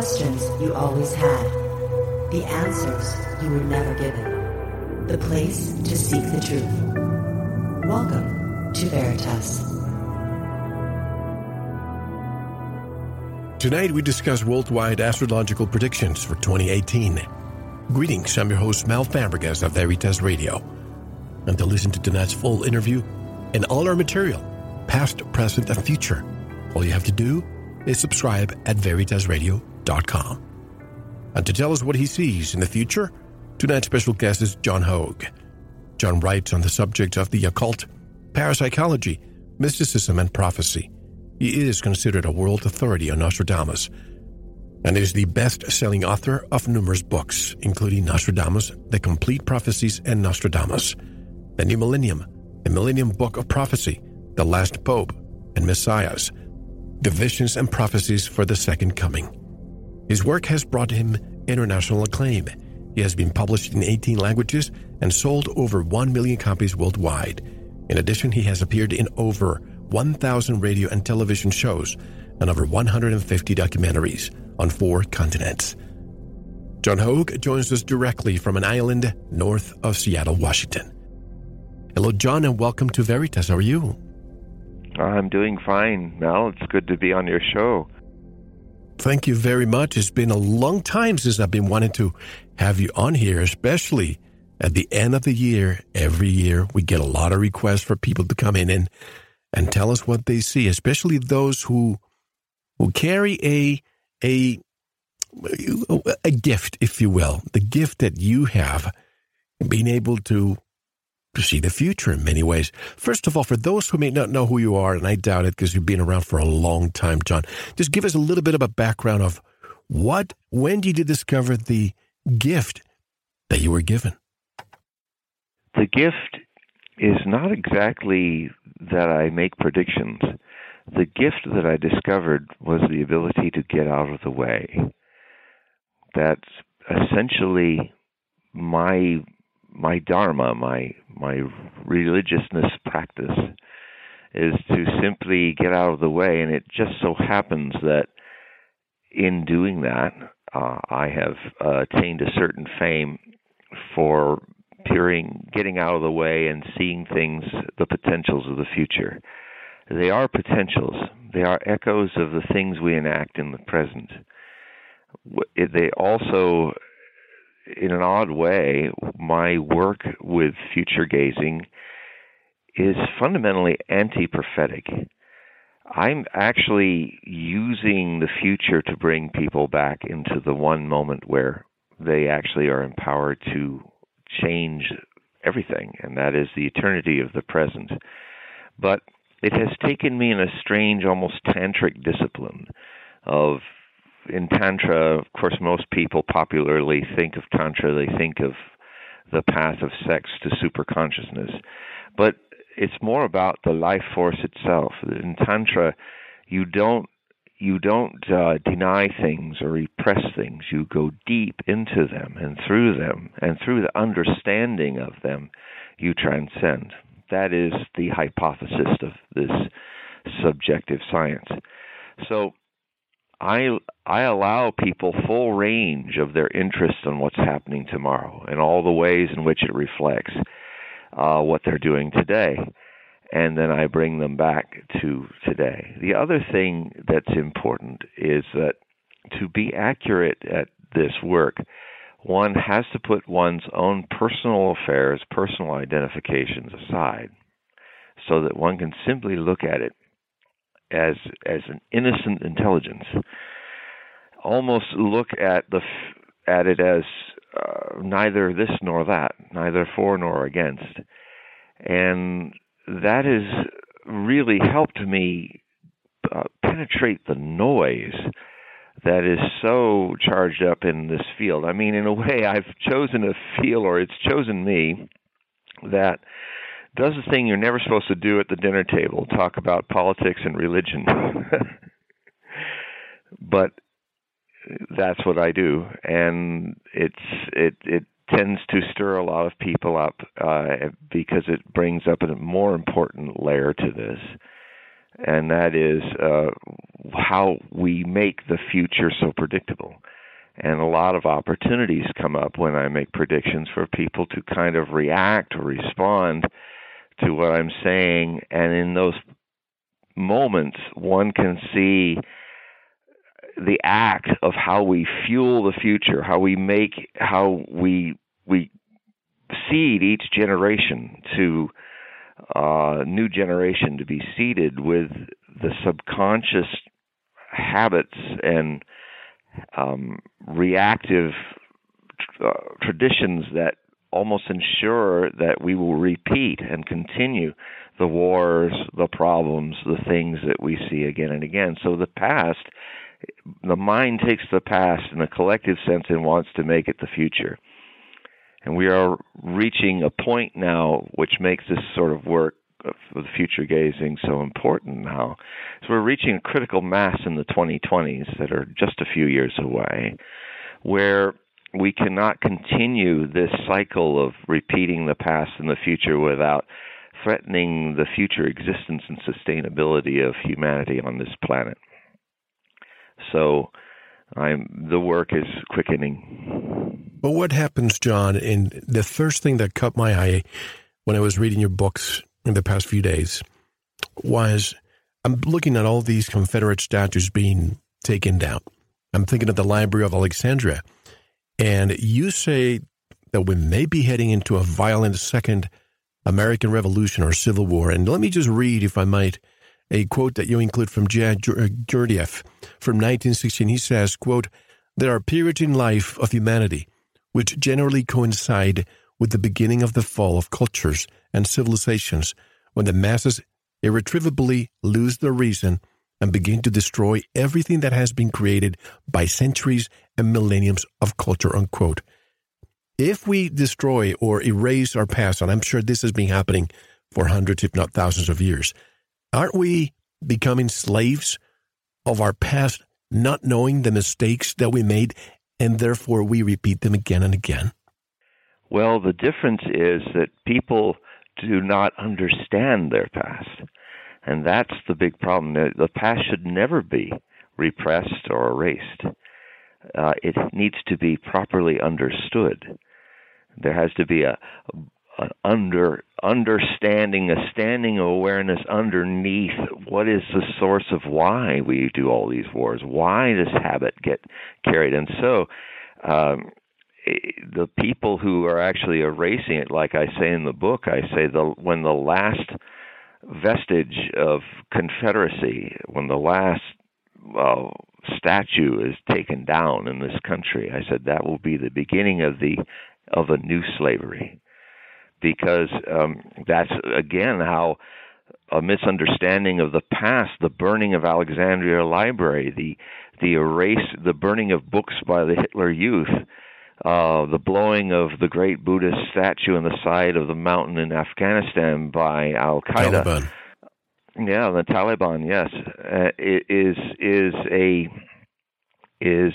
questions you always had, the answers you were never given, the place to seek the truth. Welcome to Veritas. Tonight we discuss worldwide astrological predictions for 2018. Greetings, I'm your host Mel Fabregas of Veritas Radio. And to listen to tonight's full interview and all our material, past, present, and future, all you have to do is subscribe at veritasradio.com. And to tell us what he sees in the future, tonight's special guest is John Hogue. John writes on the subject of the occult, parapsychology, mysticism, and prophecy. He is considered a world authority on Nostradamus and is the best selling author of numerous books, including Nostradamus, The Complete Prophecies, and Nostradamus, The New Millennium, The Millennium Book of Prophecy, The Last Pope, and Messiahs, the visions and prophecies for the second coming. His work has brought him international acclaim. He has been published in 18 languages and sold over 1 million copies worldwide. In addition, he has appeared in over 1,000 radio and television shows and over 150 documentaries on four continents. John Hogue joins us directly from an island north of Seattle, Washington. Hello, John, and welcome to Veritas. How are you? I'm doing fine, Mel. It's good to be on your show. Thank you very much. It's been a long time since I've been wanting to have you on here, especially at the end of the year. Every year, we get a lot of requests for people to come in and, and tell us what they see, especially those who who carry a a a gift, if you will, the gift that you have, being able to to see the future in many ways. First of all, for those who may not know who you are, and I doubt it because you've been around for a long time, John, just give us a little bit of a background of what, when did you discover the gift that you were given? The gift is not exactly that I make predictions. The gift that I discovered was the ability to get out of the way. That's essentially my my dharma, my my religiousness practice is to simply get out of the way, and it just so happens that in doing that, uh, I have uh, attained a certain fame for peering, getting out of the way, and seeing things, the potentials of the future. They are potentials. They are echoes of the things we enact in the present. They also in an odd way, my work with future gazing is fundamentally anti prophetic. I'm actually using the future to bring people back into the one moment where they actually are empowered to change everything, and that is the eternity of the present. But it has taken me in a strange, almost tantric discipline of in Tantra, of course, most people popularly think of Tantra, they think of the path of sex to superconsciousness. But it's more about the life force itself. In Tantra, you don't you don't uh, deny things or repress things. You go deep into them and through them, and through the understanding of them, you transcend. That is the hypothesis of this subjective science. So I I allow people full range of their interest in what's happening tomorrow and all the ways in which it reflects uh, what they're doing today, and then I bring them back to today. The other thing that's important is that to be accurate at this work, one has to put one's own personal affairs, personal identifications aside, so that one can simply look at it as as an innocent intelligence. Almost look at the at it as uh, neither this nor that, neither for nor against, and that has really helped me uh, penetrate the noise that is so charged up in this field. I mean, in a way, I've chosen a field, or it's chosen me, that does the thing you're never supposed to do at the dinner table talk about politics and religion. but that's what I do, and it's it it tends to stir a lot of people up uh, because it brings up a more important layer to this, and that is uh, how we make the future so predictable. And a lot of opportunities come up when I make predictions for people to kind of react or respond to what I'm saying. And in those moments, one can see the act of how we fuel the future, how we make, how we we seed each generation to uh, new generation to be seeded with the subconscious habits and um, reactive uh, traditions that almost ensure that we will repeat and continue the wars, the problems, the things that we see again and again. So the past, the mind takes the past in a collective sense and wants to make it the future. And we are reaching a point now which makes this sort of work for the future gazing so important now. So we're reaching a critical mass in the 2020s that are just a few years away, where we cannot continue this cycle of repeating the past and the future without threatening the future existence and sustainability of humanity on this planet. So I'm the work is quickening. But what happens, John? And the first thing that caught my eye when I was reading your books in the past few days was I'm looking at all these Confederate statues being taken down. I'm thinking of the Library of Alexandria. And you say that we may be heading into a violent second American Revolution or Civil War. And let me just read, if I might, a quote that you include from Jan uh, Gurdjieff from 1916. He says, quote, There are periods in life of humanity which generally coincide with the beginning of the fall of cultures and civilizations when the masses irretrievably lose their reason and begin to destroy everything that has been created by centuries and millenniums of culture, unquote. If we destroy or erase our past, and I'm sure this has been happening for hundreds, if not thousands of years, aren't we becoming slaves of our past, not knowing the mistakes that we made, and therefore we repeat them again and again? Well, the difference is that people do not understand their past. And that's the big problem. The past should never be repressed or erased. Uh, it needs to be properly understood. There has to be a, a under understanding, a standing awareness underneath what is the source of why we do all these wars, why does habit get carried, and so um, the people who are actually erasing it, like I say in the book, I say the when the last vestige of Confederacy, when the last uh, statue is taken down in this country, I said that will be the beginning of the of a new slavery, because um, that's again how a misunderstanding of the past, the burning of Alexandria Library, the the erase, the burning of books by the Hitler Youth uh, the blowing of the great Buddhist statue on the side of the mountain in Afghanistan by Al Qaeda. Yeah, the Taliban. Yes, uh, is is a is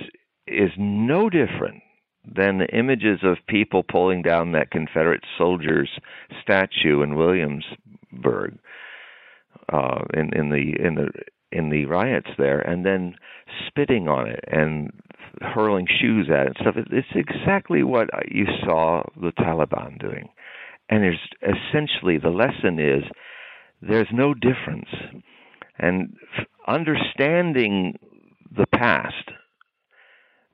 is no different than the images of people pulling down that Confederate soldiers statue in Williamsburg uh, in in the in the in the riots there, and then spitting on it and hurling shoes at it and stuff. It's exactly what you saw the Taliban doing. And there's essentially the lesson is there's no difference. And understanding the past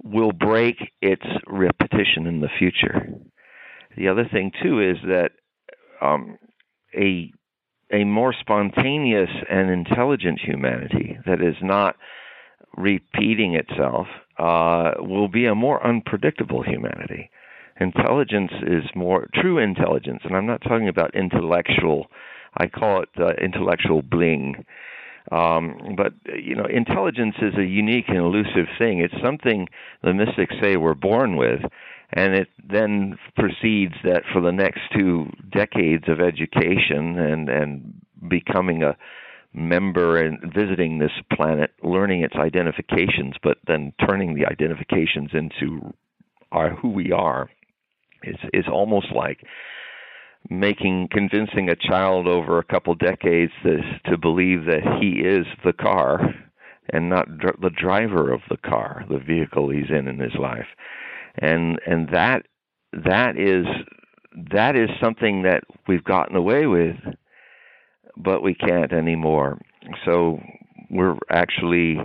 will break its repetition in the future. The other thing too is that um, a a more spontaneous and intelligent humanity that is not repeating itself uh, will be a more unpredictable humanity. Intelligence is more true intelligence, and I'm not talking about intellectual. I call it uh, intellectual bling. Um, but you know, intelligence is a unique and elusive thing. It's something the mystics say we're born with, and it then proceeds that for the next two decades of education and and becoming a member and visiting this planet, learning its identifications, but then turning the identifications into our who we are is is almost like making convincing a child over a couple decades to, to believe that he is the car and not dr- the driver of the car, the vehicle he's in in his life, and and that that is that is something that we've gotten away with, but we can't anymore. So we're actually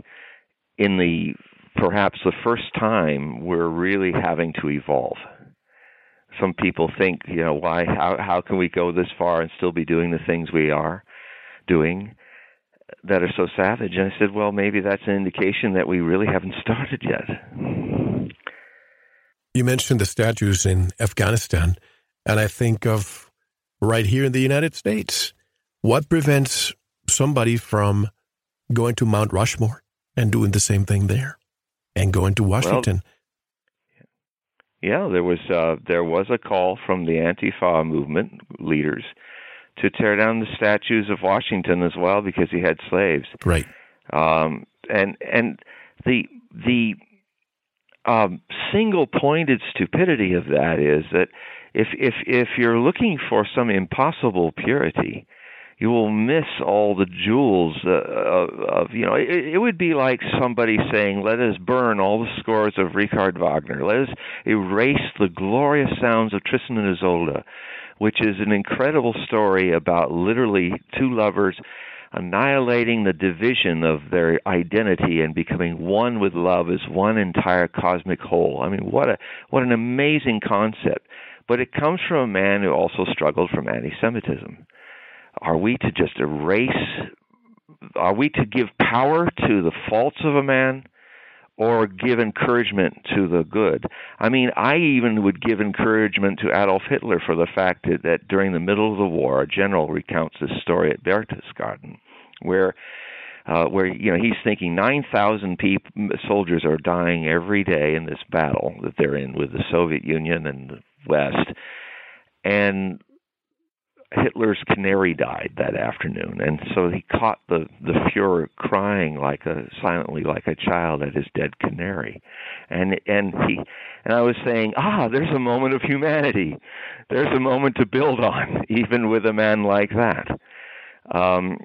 in the perhaps the first time we're really having to evolve. Some people think, you know, why how how can we go this far and still be doing the things we are doing that are so savage? And I said, well, maybe that's an indication that we really haven't started yet. You mentioned the statues in Afghanistan, and I think of right here in the United States. What prevents somebody from going to Mount Rushmore and doing the same thing there and going to Washington? Well, yeah, there was uh, there was a call from the Antifa movement leaders to tear down the statues of Washington as well because he had slaves. Right. Um, and and the the um, single-pointed stupidity of that is that if if if you're looking for some impossible purity, you will miss all the jewels uh, of, of you know it, it would be like somebody saying let us burn all the scores of Richard Wagner. Let us erase the glorious sounds of Tristan and Isolde which is an incredible story about literally two lovers annihilating the division of their identity and becoming one with love as one entire cosmic whole. I mean what a what an amazing concept. But it comes from a man who also struggled from anti-semitism are we to just erase? Are we to give power to the faults of a man? or give encouragement to the good. I mean, I even would give encouragement to Adolf Hitler for the fact that, that during the middle of the war, a general recounts this story at Berchtesgaden, where uh, where you know he's thinking 9,000 people, soldiers are dying every day in this battle that they're in with the Soviet Union and the West, and Hitler's canary died that afternoon, and so he caught the the Fuhrer crying like a silently like a child at his dead canary, and and he and I was saying, ah, there's a moment of humanity, there's a moment to build on, even with a man like that. Um,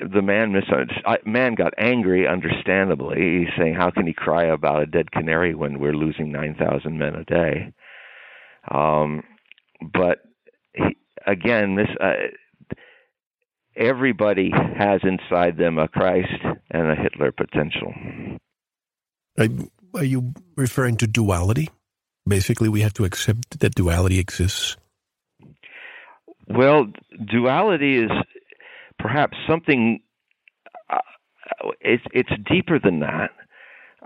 the man misunderstood. Man got angry, understandably. He's saying, "How can he cry about a dead canary when we're losing nine thousand men a day?" Um, but he, again, this uh, everybody has inside them a Christ and a Hitler potential. Are, you referring to duality? Basically, we have to accept that duality exists. Well, duality is perhaps something. Uh, it's it's deeper than that.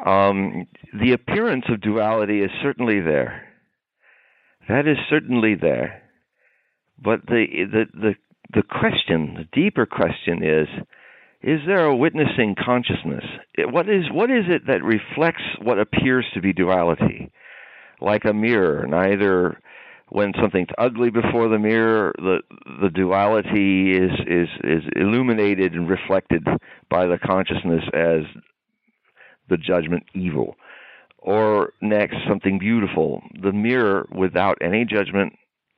Um, the appearance of duality is certainly there. That is certainly there. But the the the the question, the deeper question is is there a witnessing consciousness? What is what is it that reflects what appears to be duality? Like a mirror, neither when something's ugly before the mirror, the the duality is is is illuminated and reflected by the consciousness as the judgment evil. Or next, something beautiful. The mirror without any judgment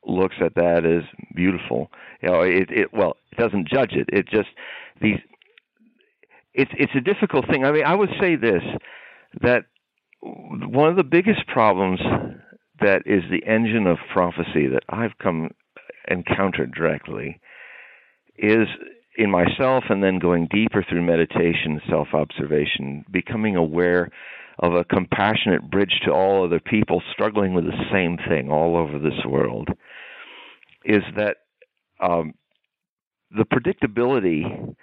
looks at that as beautiful. You know, it, it well, it doesn't judge it. It just these. It's it's a difficult thing. I mean, I would say this that one of the biggest problems that is the engine of prophecy that I've come encountered directly is in myself and then going deeper through meditation, self observation, becoming aware of a compassionate bridge to all other people struggling with the same thing all over this world is that um, the predictability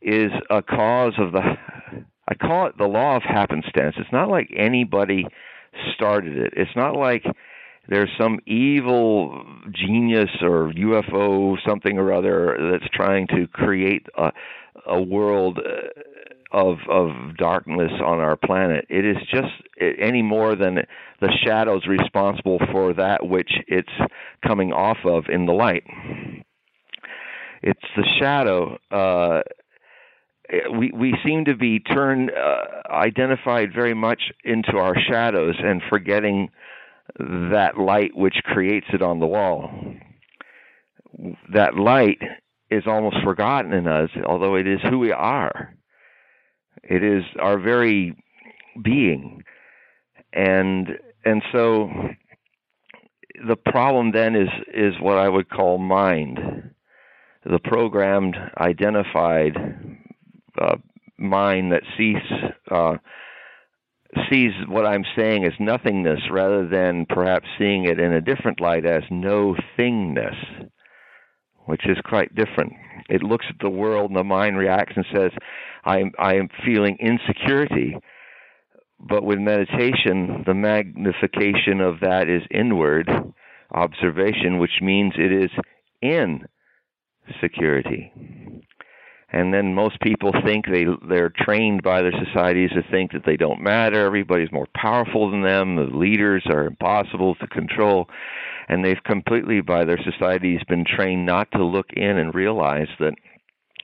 is a cause of the I call it the law of happenstance. It's not like anybody started it. It's not like there's some evil genius or UFO something or other that's trying to create a, a world uh, of of darkness on our planet. It is just any more than the shadows responsible for that which it's coming off of in the light. It's the shadow. Uh, we we seem to be turned uh, identified very much into our shadows and forgetting that light which creates it on the wall. that light is almost forgotten in us, although it is who we are. It is our very being. And and so the problem then is is what I would call mind, the programmed, identified uh, mind that sees uh, sees what I'm saying as nothingness rather than perhaps seeing it in a different light as no thingness, which is quite different. It looks at the world and the mind reacts and says, I am, I am feeling insecurity. But with meditation, the magnification of that is inward observation, which means it is in security. And then most people think they they're trained by their societies to think that they don't matter. Everybody's more powerful than them. The leaders are impossible to control, and they've completely by their societies been trained not to look in and realize that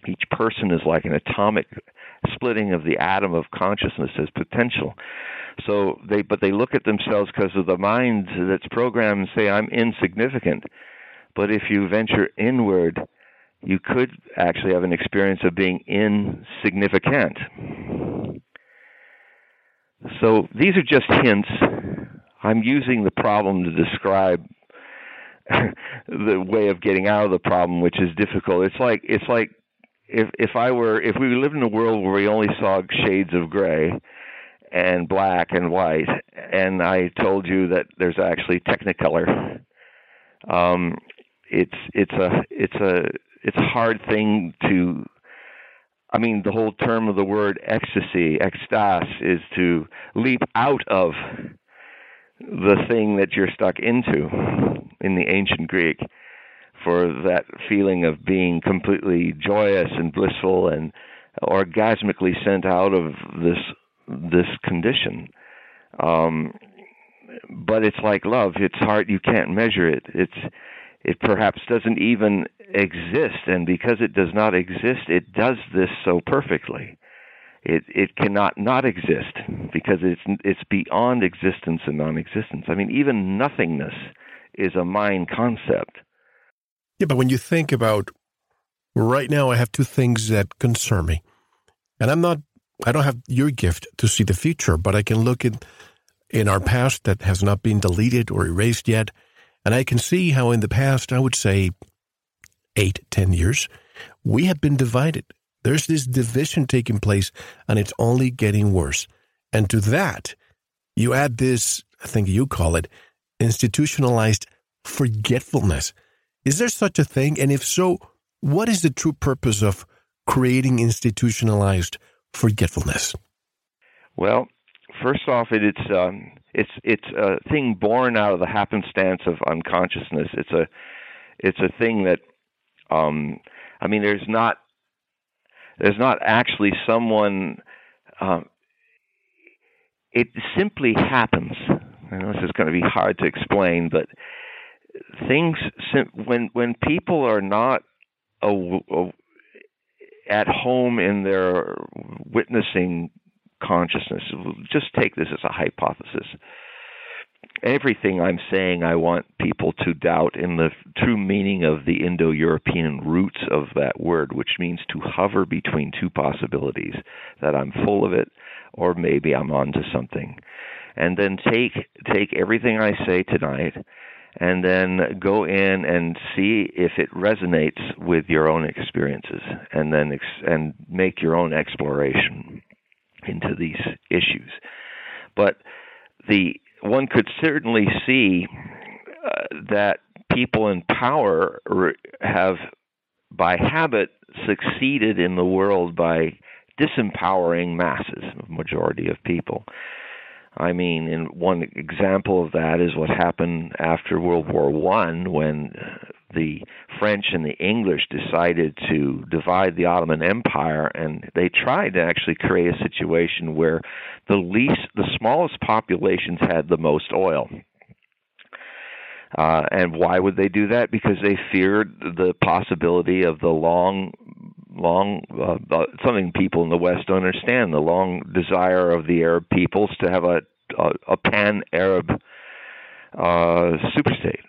each person is like an atomic splitting of the atom of consciousness as potential. So they, but they look at themselves because of the mind that's programmed and say, I'm insignificant. But if you venture inward, you could actually have an experience of being insignificant. So these are just hints. I'm using the problem to describe the way of getting out of the problem, which is difficult. It's like it's like if if I were if we lived in a world where we only saw shades of gray and black and white, and I told you that there's actually Technicolor. Um, it's it's a it's a it's a hard thing to I mean the whole term of the word ecstasy, ecstas is to leap out of the thing that you're stuck into in the ancient Greek for that feeling of being completely joyous and blissful and orgasmically sent out of this this condition. Um, but it's like love. It's hard. You can't measure it. It's it perhaps doesn't even exist, and because it does not exist, it does this so perfectly. It it cannot not exist because it's it's beyond existence and non-existence. I mean, even nothingness is a mind concept. Yeah, but when you think about right now, I have two things that concern me, and I'm not. I don't have your gift to see the future, but I can look at in our past that has not been deleted or erased yet and I can see how in the past, I would say eight, ten years, we have been divided. There's this division taking place, and it's only getting worse. And to that, you add this, I think you call it, institutionalized forgetfulness. Is there such a thing? And if so, what is the true purpose of creating institutionalized forgetfulness? Well, first off, it, it's um, it's it's a thing born out of the happenstance of unconsciousness. It's a it's a thing that um, I mean, there's not there's not actually someone. Um, it simply happens. I know this is going to be hard to explain, but things when when people are not a, a, at home in their witnessing consciousness. Just take this as a hypothesis. Everything I'm saying, I want people to doubt in the true meaning of the Indo European roots of that word, which means to hover between two possibilities that I'm full of it or maybe I'm onto something. And then take take everything I say tonight and then go in and see if it resonates with your own experiences and then ex- and make your own exploration into these issues. But the one could certainly see uh, that people in power have, by habit, succeeded in the world by disempowering masses, majority of people. I mean, in one example of that is what happened after World War One, when the French and the English decided to divide the Ottoman Empire, and they tried to actually create a situation where the least, the smallest populations had the most oil. Uh, and why would they do that? Because they feared the possibility of the long, long, uh, uh, something people in the West don't understand, the long desire of the Arab peoples to have a, a, a pan-Arab uh, superstate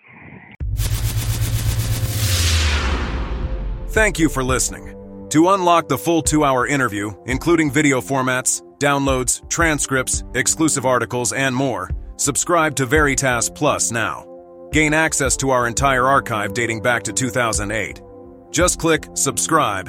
Thank you for listening. To unlock the full two hour interview, including video formats, downloads, transcripts, exclusive articles, and more, subscribe to Veritas Plus now. Gain access to our entire archive dating back to 2008. Just click subscribe